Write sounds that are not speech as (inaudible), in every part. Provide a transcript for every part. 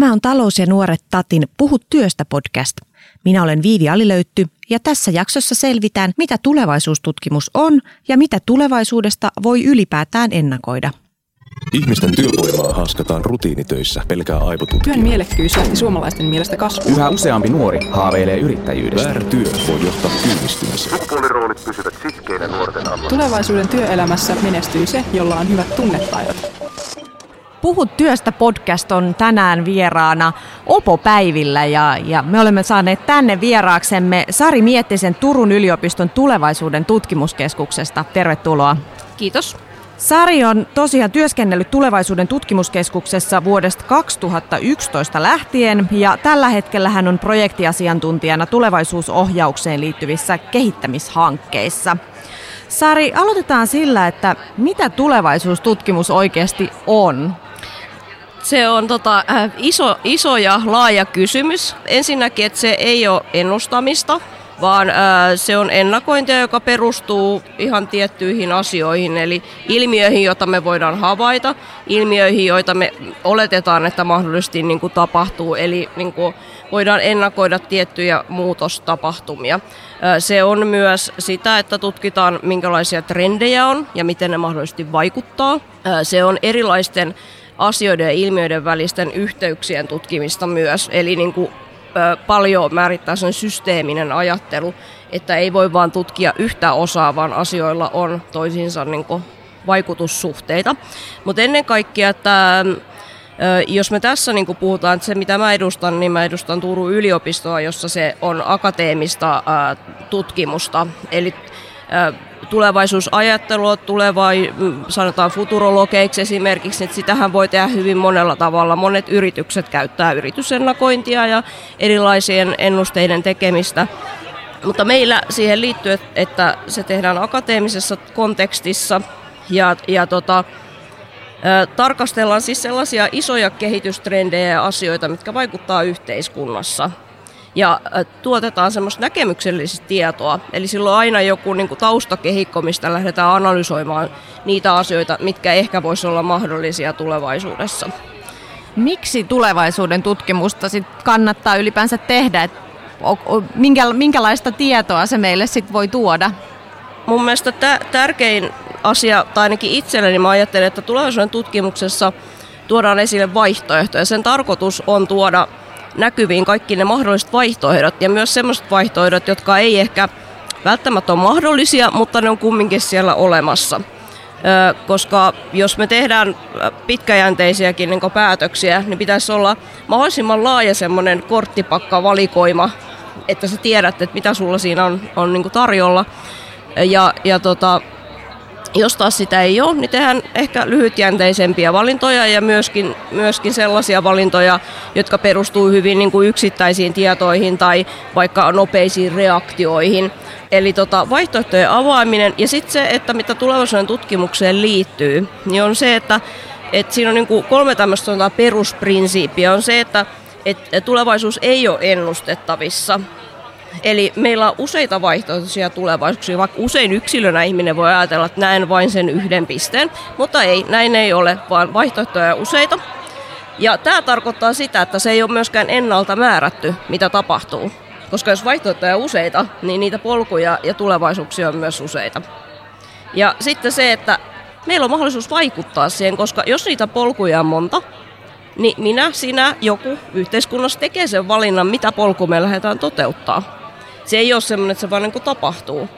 Tämä on Talous ja nuoret Tatin Puhu työstä podcast. Minä olen Viivi Alilöytty ja tässä jaksossa selvitään, mitä tulevaisuustutkimus on ja mitä tulevaisuudesta voi ylipäätään ennakoida. Ihmisten työvoimaa haaskataan rutiinitöissä pelkää aivotutkijaa. Työn mielekkyys lähti suomalaisten mielestä kasvuun. Yhä useampi nuori haaveilee yrittäjyydestä. Väärä työ voi johtaa kyynistymiseen. Sukupuoliroolit pysyvät sitkeinä nuorten ammatissa. Tulevaisuuden työelämässä menestyy se, jolla on hyvät tunnetaidot. Puhu työstä podcast on tänään vieraana Opo Päivillä ja, ja me olemme saaneet tänne vieraaksemme Sari Miettisen Turun yliopiston tulevaisuuden tutkimuskeskuksesta. Tervetuloa. Kiitos. Sari on tosiaan työskennellyt tulevaisuuden tutkimuskeskuksessa vuodesta 2011 lähtien ja tällä hetkellä hän on projektiasiantuntijana tulevaisuusohjaukseen liittyvissä kehittämishankkeissa. Sari, aloitetaan sillä, että mitä tulevaisuustutkimus oikeasti on? Se on tota, äh, iso, iso ja laaja kysymys. Ensinnäkin, että se ei ole ennustamista, vaan ää, äh, se on ennakointia, joka perustuu ihan tiettyihin asioihin, eli ilmiöihin, joita me voidaan havaita, ilmiöihin, joita me oletetaan, että mahdollisesti niin kuin tapahtuu, eli niin kuin voidaan ennakoida tiettyjä muutostapahtumia. Ää, äh, se on myös sitä, että tutkitaan, minkälaisia trendejä on ja miten ne mahdollisesti vaikuttaa. Ää, se on erilaisten asioiden ja ilmiöiden välisten yhteyksien tutkimista myös. Eli niin kuin, ö, paljon määrittää sen systeeminen ajattelu, että ei voi vain tutkia yhtä osaa, vaan asioilla on toisiinsa niin kuin, vaikutussuhteita. Mutta ennen kaikkea, että jos me tässä niin kuin puhutaan, että se mitä mä edustan, niin mä edustan Turun yliopistoa, jossa se on akateemista tutkimusta. Eli tulevaisuusajattelua, tulevai, sanotaan futurologeiksi esimerkiksi, että sitähän voi tehdä hyvin monella tavalla. Monet yritykset käyttää yritysennakointia ja erilaisien ennusteiden tekemistä. Mutta meillä siihen liittyy, että se tehdään akateemisessa kontekstissa ja, ja tota, tarkastellaan siis sellaisia isoja kehitystrendejä ja asioita, mitkä vaikuttaa yhteiskunnassa – ja tuotetaan semmoista näkemyksellistä tietoa. Eli silloin aina joku niin kuin taustakehikko, mistä lähdetään analysoimaan niitä asioita, mitkä ehkä voisi olla mahdollisia tulevaisuudessa. Miksi tulevaisuuden tutkimusta sit kannattaa ylipäänsä tehdä? Et minkälaista tietoa se meille sit voi tuoda? Mun mielestä tärkein asia, tai ainakin itselleni mä ajattelen, että tulevaisuuden tutkimuksessa tuodaan esille vaihtoehtoja. Sen tarkoitus on tuoda näkyviin kaikki ne mahdolliset vaihtoehdot ja myös sellaiset vaihtoehdot, jotka ei ehkä välttämättä ole mahdollisia, mutta ne on kumminkin siellä olemassa. Koska jos me tehdään pitkäjänteisiäkin niin päätöksiä, niin pitäisi olla mahdollisimman laaja semmoinen korttipakka valikoima, että sä tiedät, että mitä sulla siinä on, on niin tarjolla. Ja, ja tota, jos taas sitä ei ole, niin tehdään ehkä lyhytjänteisempiä valintoja ja myöskin, myöskin sellaisia valintoja, jotka perustuu hyvin niin kuin yksittäisiin tietoihin tai vaikka nopeisiin reaktioihin. Eli tota, vaihtoehtojen avaaminen ja sitten se, että mitä tulevaisuuden tutkimukseen liittyy, niin on se, että et siinä on niin kuin kolme tämmöistä perusprinsiippiä. On se, että et tulevaisuus ei ole ennustettavissa. Eli meillä on useita vaihtoehtoisia tulevaisuuksia, vaikka usein yksilönä ihminen voi ajatella, että näen vain sen yhden pisteen, mutta ei, näin ei ole, vaan vaihtoehtoja on useita. Ja tämä tarkoittaa sitä, että se ei ole myöskään ennalta määrätty, mitä tapahtuu. Koska jos vaihtoehtoja on useita, niin niitä polkuja ja tulevaisuuksia on myös useita. Ja sitten se, että meillä on mahdollisuus vaikuttaa siihen, koska jos niitä polkuja on monta, niin minä, sinä, joku yhteiskunnassa tekee sen valinnan, mitä polku me lähdetään toteuttaa se ei ole semmoinen, että se vaan niin kuin tapahtuu.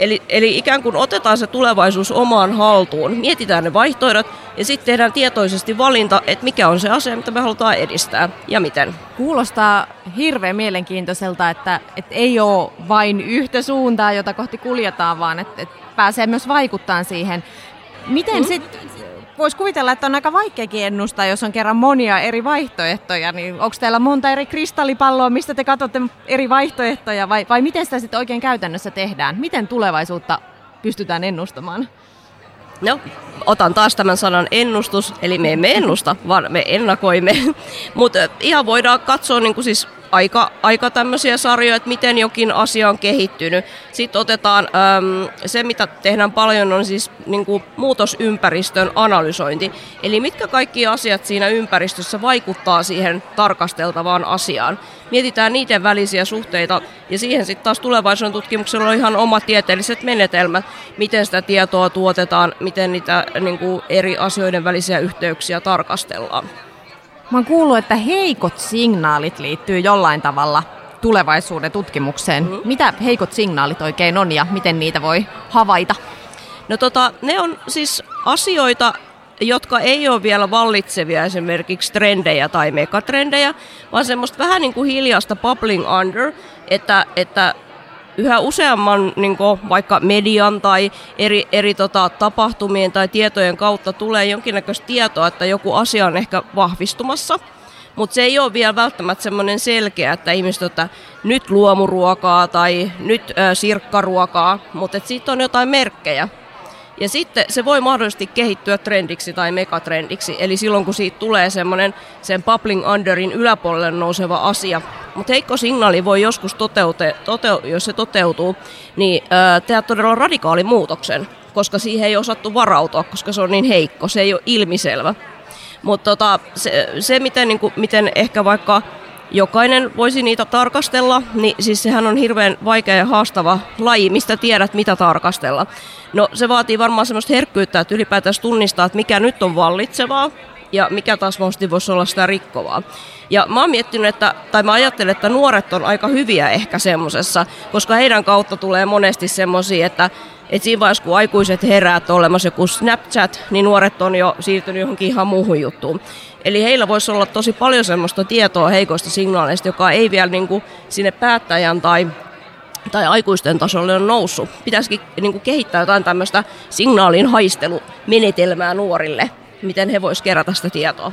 Eli, eli ikään kuin otetaan se tulevaisuus omaan haltuun, mietitään ne vaihtoehdot ja sitten tehdään tietoisesti valinta, että mikä on se asia, mitä me halutaan edistää ja miten. Kuulostaa hirveän mielenkiintoiselta, että, että ei ole vain yhtä suuntaa, jota kohti kuljetaan, vaan että, että pääsee myös vaikuttaa siihen. Miten mm. sitten voisi kuvitella, että on aika vaikeakin ennustaa, jos on kerran monia eri vaihtoehtoja. Niin onko teillä monta eri kristallipalloa, mistä te katsotte eri vaihtoehtoja vai, vai miten sitä sitten oikein käytännössä tehdään? Miten tulevaisuutta pystytään ennustamaan? No, otan taas tämän sanan ennustus, eli me emme ennusta, vaan me ennakoimme. (laughs) Mutta ihan voidaan katsoa niin kuin siis aika, aika tämmöisiä sarjoja, että miten jokin asia on kehittynyt. Sitten otetaan, äm, se mitä tehdään paljon on siis niin kuin muutosympäristön analysointi. Eli mitkä kaikki asiat siinä ympäristössä vaikuttaa siihen tarkasteltavaan asiaan. Mietitään niiden välisiä suhteita ja siihen sitten taas tulevaisuuden tutkimuksella on ihan omat tieteelliset menetelmät, miten sitä tietoa tuotetaan, miten niitä niin kuin eri asioiden välisiä yhteyksiä tarkastellaan. Mä oon kuullut, että heikot signaalit liittyy jollain tavalla tulevaisuuden tutkimukseen. Mm. Mitä heikot signaalit oikein on ja miten niitä voi havaita? No tota, ne on siis asioita, jotka ei ole vielä vallitsevia esimerkiksi trendejä tai megatrendejä, vaan semmoista vähän niin kuin hiljaista bubbling under, että, että yhä useamman niin kuin vaikka median tai eri, eri tota, tapahtumien tai tietojen kautta tulee jonkinnäköistä tietoa, että joku asia on ehkä vahvistumassa. Mutta se ei ole vielä välttämättä semmoinen selkeä, että ihmiset että nyt luomuruokaa tai nyt ö, sirkkaruokaa, mutta siitä on jotain merkkejä. Ja sitten se voi mahdollisesti kehittyä trendiksi tai megatrendiksi, eli silloin kun siitä tulee semmoinen sen bubbling underin yläpuolelle nouseva asia. Mutta heikko signaali voi joskus, toteute, tote, jos se toteutuu, niin äh, tehdä todella radikaali muutoksen, koska siihen ei osattu varautua, koska se on niin heikko, se ei ole ilmiselvä. Mutta tota, se, se miten, niin kuin, miten ehkä vaikka jokainen voisi niitä tarkastella, niin siis sehän on hirveän vaikea ja haastava laji, mistä tiedät, mitä tarkastella. No se vaatii varmaan semmoista herkkyyttä, että ylipäätään tunnistaa, että mikä nyt on vallitsevaa ja mikä taas mahdollisesti voisi olla sitä rikkovaa. Ja mä oon miettinyt, että, tai mä ajattelen, että nuoret on aika hyviä ehkä semmoisessa, koska heidän kautta tulee monesti semmoisia, että että siinä vaiheessa, kun aikuiset herää, olemassa joku Snapchat, niin nuoret on jo siirtynyt johonkin ihan muuhun juttuun. Eli heillä voisi olla tosi paljon semmoista tietoa heikoista signaaleista, joka ei vielä niin kuin sinne päättäjän tai tai aikuisten tasolle on noussut. Pitäisikin niin kuin kehittää jotain tämmöistä signaalin haistelumenetelmää nuorille, miten he voisivat kerätä sitä tietoa.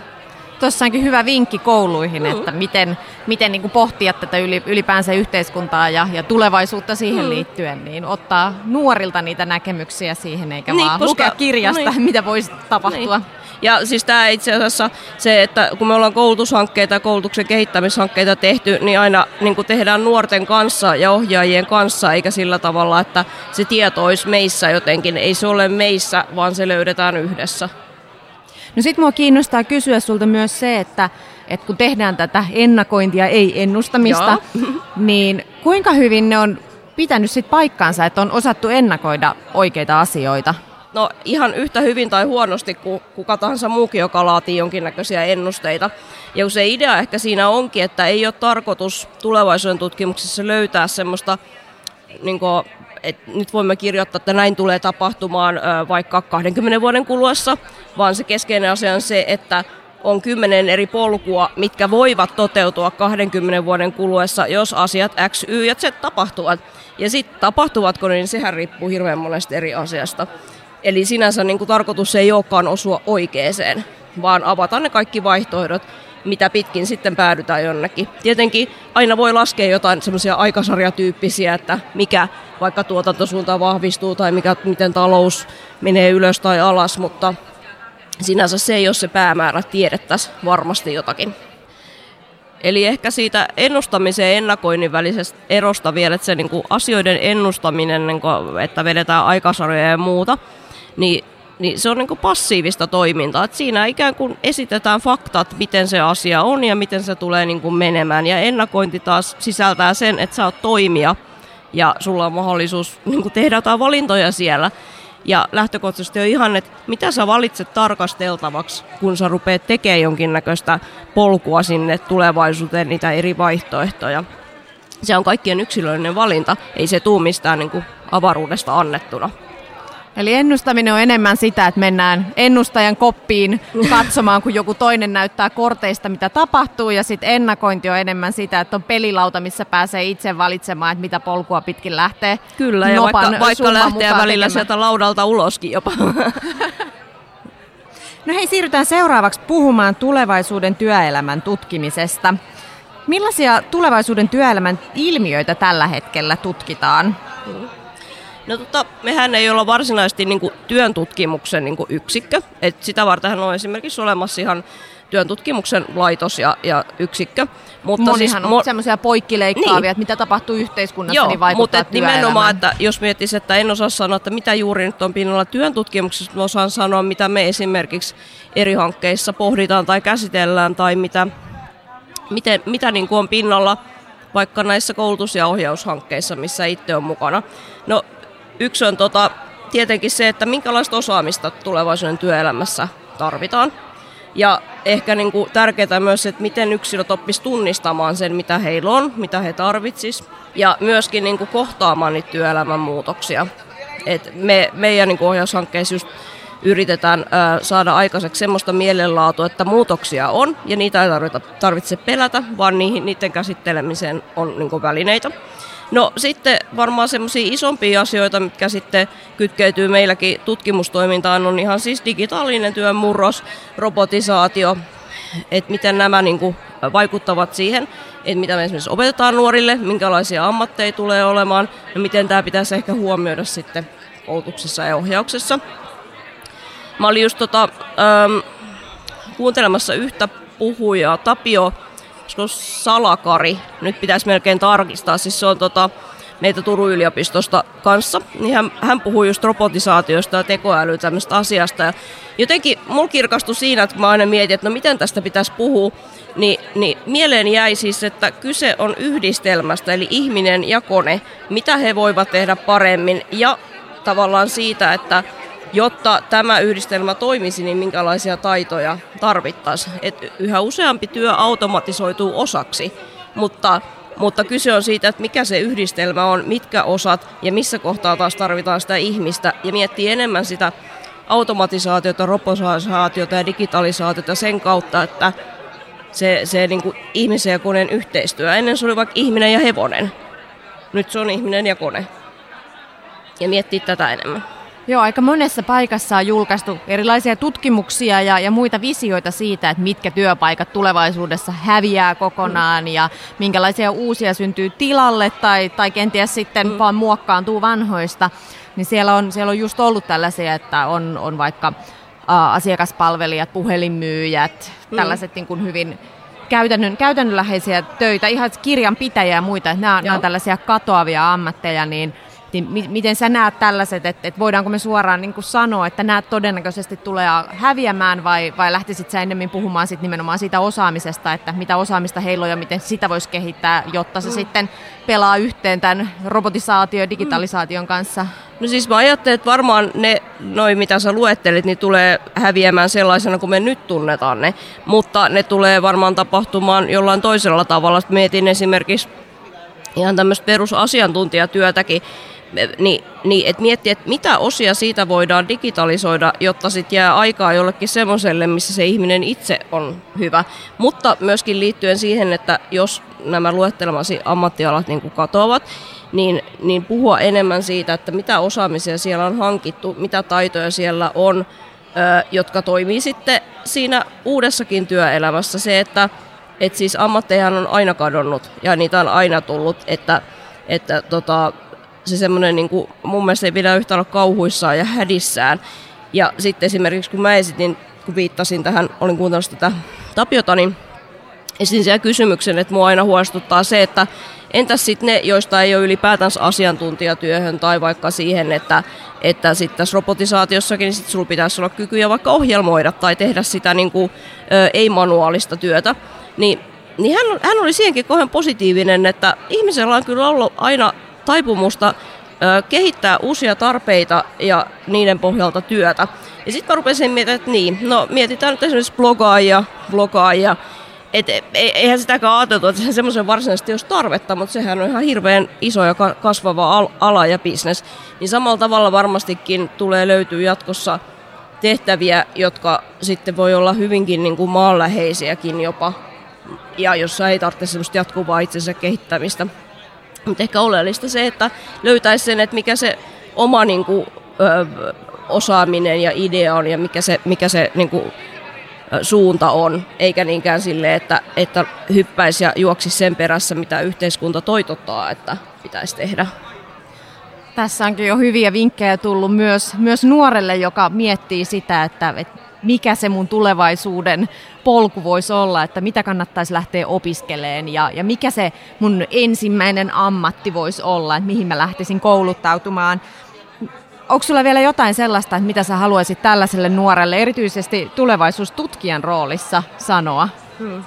Tuossa onkin hyvä vinkki kouluihin, mm. että miten, miten niin kuin pohtia tätä ylipäänsä yhteiskuntaa ja, ja tulevaisuutta siihen mm. liittyen, niin ottaa nuorilta niitä näkemyksiä siihen, eikä niin, vaan koska, lukea kirjasta, niin. mitä voisi tapahtua. Niin. Ja siis tämä itse asiassa se, että kun me ollaan koulutushankkeita ja koulutuksen kehittämishankkeita tehty, niin aina niin kuin tehdään nuorten kanssa ja ohjaajien kanssa, eikä sillä tavalla, että se tieto olisi meissä jotenkin. Ei se ole meissä, vaan se löydetään yhdessä. No sit mua kiinnostaa kysyä sulta myös se, että, että kun tehdään tätä ennakointia, ei ennustamista, niin kuinka hyvin ne on pitänyt sit paikkaansa, että on osattu ennakoida oikeita asioita? No ihan yhtä hyvin tai huonosti kuin kuka tahansa muukin, joka laatii jonkinnäköisiä ennusteita. Ja se idea ehkä siinä onkin, että ei ole tarkoitus tulevaisuuden tutkimuksessa löytää semmoista niin kuin, että nyt voimme kirjoittaa, että näin tulee tapahtumaan vaikka 20 vuoden kuluessa, vaan se keskeinen asia on se, että on kymmenen eri polkua, mitkä voivat toteutua 20 vuoden kuluessa, jos asiat X, Y ja Z tapahtuvat. Ja sitten tapahtuvatko niin sehän riippuu hirveän monesta eri asiasta. Eli sinänsä niin tarkoitus ei olekaan osua oikeeseen, vaan avata ne kaikki vaihtoehdot, mitä pitkin sitten päädytään jonnekin. Tietenkin aina voi laskea jotain semmoisia aikasarjatyyppisiä, että mikä vaikka tuotantosuunta vahvistuu tai mikä, miten talous menee ylös tai alas, mutta sinänsä se ei ole se päämäärä, tiedettäisiin varmasti jotakin. Eli ehkä siitä ennustamisen ja ennakoinnin välisestä erosta vielä, että se niin kuin asioiden ennustaminen, niin kuin, että vedetään aikasarjoja ja muuta, niin niin se on niin passiivista toimintaa. Et siinä ikään kuin esitetään faktat, miten se asia on ja miten se tulee niin kuin menemään. Ja ennakointi taas sisältää sen, että sä oot toimija ja sulla on mahdollisuus niin kuin tehdä jotain valintoja siellä. Ja lähtökohtaisesti on ihan, että mitä sä valitset tarkasteltavaksi, kun sä rupeat tekemään jonkinnäköistä polkua sinne tulevaisuuteen, niitä eri vaihtoehtoja. Se on kaikkien yksilöllinen valinta, ei se tuu mistään niin kuin avaruudesta annettuna. Eli ennustaminen on enemmän sitä, että mennään ennustajan koppiin katsomaan, kun joku toinen näyttää korteista, mitä tapahtuu, ja sitten ennakointi on enemmän sitä, että on pelilauta, missä pääsee itse valitsemaan, että mitä polkua pitkin lähtee. Kyllä, ja vaikka, vaikka lähtee välillä tekemään. sieltä laudalta uloskin jopa. (laughs) No hei, siirrytään seuraavaksi puhumaan tulevaisuuden työelämän tutkimisesta. Millaisia tulevaisuuden työelämän ilmiöitä tällä hetkellä tutkitaan? Mm. No tota, mehän ei olla varsinaisesti niin kuin, työn tutkimuksen niin kuin, yksikkö. Et sitä varten on esimerkiksi olemassa ihan työn tutkimuksen laitos ja, ja yksikkö. Mutta Monihan siis, on mo- semmoisia poikkileikkaavia, niin. että mitä tapahtuu yhteiskunnassa, Joo, niin vaikuttaa mutta nimenomaan, että jos miettisi, että en osaa sanoa, että mitä juuri nyt on pinnalla työn tutkimuksessa, mutta osaan sanoa, mitä me esimerkiksi eri hankkeissa pohditaan tai käsitellään tai mitä, miten, mitä niin kuin on pinnalla vaikka näissä koulutus- ja ohjaushankkeissa, missä itse on mukana. No yksi on tota, tietenkin se, että minkälaista osaamista tulevaisuuden työelämässä tarvitaan. Ja ehkä niin kuin tärkeää myös, että miten yksilöt oppis tunnistamaan sen, mitä heillä on, mitä he tarvitsis. Ja myöskin niin kuin kohtaamaan niitä työelämän muutoksia. Et me, meidän niin kuin ohjaushankkeissa just yritetään ö, saada aikaiseksi semmoista mielenlaatua, että muutoksia on ja niitä ei tarvita, tarvitse pelätä, vaan niihin, niiden käsittelemiseen on niin kuin välineitä. No sitten varmaan semmoisia isompia asioita, mitkä sitten kytkeytyy meilläkin tutkimustoimintaan, on ihan siis digitaalinen työn murros, robotisaatio, että miten nämä niin kuin vaikuttavat siihen, että mitä me esimerkiksi opetetaan nuorille, minkälaisia ammatteja tulee olemaan ja miten tämä pitäisi ehkä huomioida sitten koulutuksessa ja ohjauksessa. Mä olin just tota, ähm, kuuntelemassa yhtä puhujaa, Tapio Salakari, nyt pitäisi melkein tarkistaa, siis se on tota, meitä Turun yliopistosta kanssa, niin hän, hän puhui just robotisaatiosta ja tekoälyä tämmöistä asiasta. Ja jotenkin mulla kirkastui siinä, että mä aina mietin, että no miten tästä pitäisi puhua, niin, niin mieleen jäi siis, että kyse on yhdistelmästä, eli ihminen ja kone, mitä he voivat tehdä paremmin, ja tavallaan siitä, että jotta tämä yhdistelmä toimisi, niin minkälaisia taitoja tarvittaisiin. Et yhä useampi työ automatisoituu osaksi, mutta, mutta kyse on siitä, että mikä se yhdistelmä on, mitkä osat ja missä kohtaa taas tarvitaan sitä ihmistä ja miettii enemmän sitä automatisaatiota, robotisaatiota ja digitalisaatiota sen kautta, että se, se niin kuin ihmisen ja koneen yhteistyö. Ennen se oli vaikka ihminen ja hevonen. Nyt se on ihminen ja kone. Ja miettiä tätä enemmän. Joo, aika monessa paikassa on julkaistu erilaisia tutkimuksia ja, ja muita visioita siitä, että mitkä työpaikat tulevaisuudessa häviää kokonaan mm. ja minkälaisia uusia syntyy tilalle tai, tai kenties sitten mm. vaan muokkaantuu vanhoista. Niin siellä on, siellä on just ollut tällaisia, että on, on vaikka ä, asiakaspalvelijat, puhelinmyyjät, mm. tällaiset niin kuin hyvin käytännön, käytännönläheisiä töitä, ihan kirjanpitäjiä ja muita, että nämä, nämä on tällaisia katoavia ammatteja, niin – niin mi- miten sä näet tällaiset, että, että voidaanko me suoraan niin sanoa, että nämä todennäköisesti tulee häviämään vai, vai lähtisit sä ennemmin puhumaan sit nimenomaan siitä osaamisesta, että mitä osaamista heillä on ja miten sitä voisi kehittää, jotta se mm. sitten pelaa yhteen tämän robotisaation ja digitalisaation kanssa? No siis mä ajattelen, että varmaan ne, noin mitä sä luettelit, niin tulee häviämään sellaisena kuin me nyt tunnetaan ne, mutta ne tulee varmaan tapahtumaan jollain toisella tavalla. Mietin esimerkiksi ihan tämmöistä perusasiantuntijatyötäkin, niin, niin että miettiä, että mitä osia siitä voidaan digitalisoida, jotta sitten jää aikaa jollekin semmoiselle, missä se ihminen itse on hyvä. Mutta myöskin liittyen siihen, että jos nämä luettelemasi ammattialat niin kuin katoavat, niin, niin puhua enemmän siitä, että mitä osaamisia siellä on hankittu, mitä taitoja siellä on, ö, jotka toimii sitten siinä uudessakin työelämässä. Se, että et siis ammatteja on aina kadonnut ja niitä on aina tullut, että, että tota, se semmoinen niin kuin, mun mielestä ei pidä yhtä olla kauhuissaan ja hädissään. Ja sitten esimerkiksi kun mä esitin, kun viittasin tähän, olin kuunnellut tätä Tapiota, niin esitin siellä kysymyksen, että mua aina huolestuttaa se, että entäs sitten ne, joista ei ole ylipäätänsä asiantuntijatyöhön tai vaikka siihen, että, että sitten tässä robotisaatiossakin niin sit sulla pitäisi olla kykyjä vaikka ohjelmoida tai tehdä sitä niin kuin, ei-manuaalista työtä. Niin, niin hän, hän oli siihenkin kohen positiivinen, että ihmisellä on kyllä ollut aina taipumusta kehittää uusia tarpeita ja niiden pohjalta työtä. Ja sitten mä rupesin miettimään, että niin, no mietitään nyt esimerkiksi blogaajia, blogaajia, et, e, eihän sitäkään ajateltu, että se semmoisen varsinaisesti olisi tarvetta, mutta sehän on ihan hirveän iso ja kasvava ala ja bisnes. Niin samalla tavalla varmastikin tulee löytyä jatkossa tehtäviä, jotka sitten voi olla hyvinkin niin kuin maanläheisiäkin jopa, ja jossa ei tarvitse semmoista jatkuvaa itsensä kehittämistä. Mutta ehkä oleellista se, että löytäisi sen, että mikä se oma niin kuin, ö, osaaminen ja idea on ja mikä se, mikä se niin kuin, suunta on, eikä niinkään sille, että, että hyppäisi ja juoksisi sen perässä, mitä yhteiskunta toitottaa, että pitäisi tehdä. Tässä onkin jo hyviä vinkkejä tullut myös, myös nuorelle, joka miettii sitä, että, että mikä se mun tulevaisuuden polku voisi olla, että mitä kannattaisi lähteä opiskeleen ja, ja mikä se mun ensimmäinen ammatti voisi olla, että mihin mä lähtisin kouluttautumaan. Onko sulla vielä jotain sellaista, että mitä sä haluaisit tällaiselle nuorelle, erityisesti tulevaisuustutkijan roolissa, sanoa? Hmm.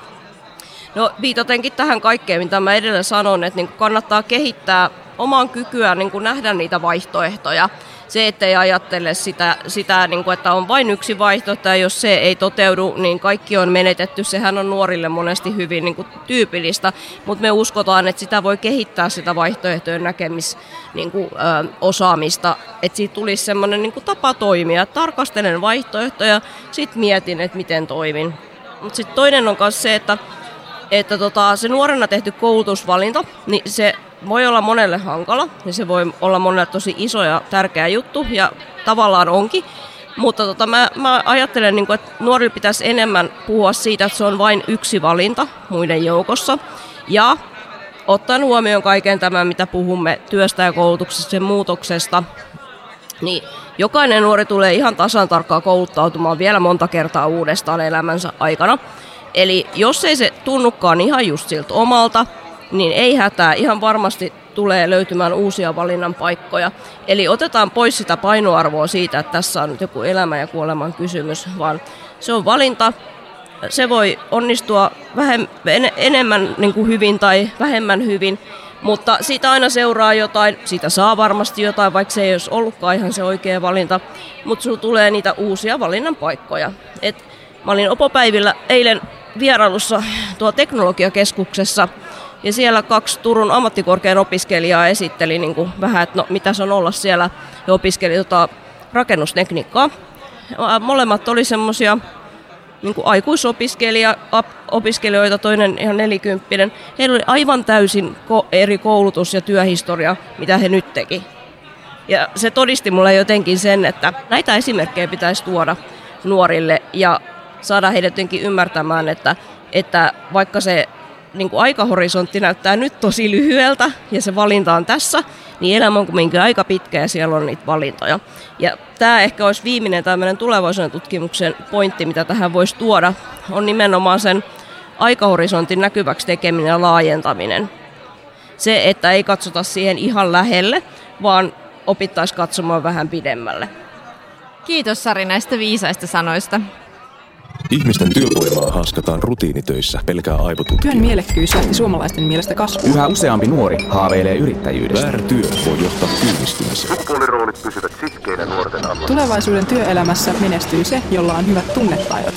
No viitatenkin tähän kaikkeen, mitä mä edellä sanon, että niin kannattaa kehittää oman kykyä niin nähdä niitä vaihtoehtoja. Se, ettei ajattele sitä, sitä niin kuin, että on vain yksi vaihtoehto ja jos se ei toteudu, niin kaikki on menetetty. Sehän on nuorille monesti hyvin niin kuin, tyypillistä, mutta me uskotaan, että sitä voi kehittää sitä vaihtoehtojen näkemis niin kuin, ö, osaamista, että siitä tulisi semmoinen niin kuin, tapa toimia. Tarkastelen vaihtoehtoja, sitten mietin, että miten toimin. Mutta sitten toinen on myös se, että että tota, se nuorena tehty koulutusvalinta, niin se voi olla monelle hankala, niin se voi olla monelle tosi iso ja tärkeä juttu, ja tavallaan onkin. Mutta tota, mä, mä ajattelen, niin kuin, että nuorille pitäisi enemmän puhua siitä, että se on vain yksi valinta muiden joukossa. Ja ottaen huomioon kaiken tämän, mitä puhumme työstä ja koulutuksesta, sen muutoksesta, niin jokainen nuori tulee ihan tasan tarkkaan kouluttautumaan vielä monta kertaa uudestaan elämänsä aikana. Eli jos ei se tunnukaan ihan just siltä omalta, niin ei hätää, ihan varmasti tulee löytymään uusia valinnan paikkoja. Eli otetaan pois sitä painoarvoa siitä, että tässä on nyt joku elämän ja kuoleman kysymys, vaan se on valinta. Se voi onnistua vähem, en, enemmän niin kuin hyvin tai vähemmän hyvin, mutta siitä aina seuraa jotain, siitä saa varmasti jotain, vaikka se ei olisi ollutkaan ihan se oikea valinta, mutta sinulla tulee niitä uusia valinnan paikkoja. Et mä olin opopäivillä eilen vierailussa tuo teknologiakeskuksessa ja siellä kaksi Turun ammattikorkean opiskelijaa esitteli niin kuin vähän, että no, mitä se on olla siellä ja opiskeli tota, rakennustekniikkaa. Molemmat oli semmoisia niin aikuisopiskelijoita, toinen ihan nelikymppinen. Heillä oli aivan täysin eri koulutus- ja työhistoria, mitä he nyt teki. Ja se todisti mulle jotenkin sen, että näitä esimerkkejä pitäisi tuoda nuorille ja saada heidät jotenkin ymmärtämään, että, että vaikka se niin kuin aikahorisontti näyttää nyt tosi lyhyeltä ja se valinta on tässä, niin elämä on kuitenkin aika pitkä ja siellä on niitä valintoja. Ja tämä ehkä olisi viimeinen tämmöinen tulevaisuuden tutkimuksen pointti, mitä tähän voisi tuoda, on nimenomaan sen aikahorisontin näkyväksi tekeminen ja laajentaminen. Se, että ei katsota siihen ihan lähelle, vaan opittaisiin katsomaan vähän pidemmälle. Kiitos Sari näistä viisaista sanoista. Ihmisten työvoimaa haaskataan rutiinitöissä pelkää aivotutkija. Työn mielekkyys lähti suomalaisten mielestä kasvuun. Yhä useampi nuori haaveilee yrittäjyydestä. Väärä työ voi johtaa kyynistymiseen. Sukupuoliroolit pysyvät sitkeinä nuorten alla. Tulevaisuuden työelämässä menestyy se, jolla on hyvät tunnetaidot.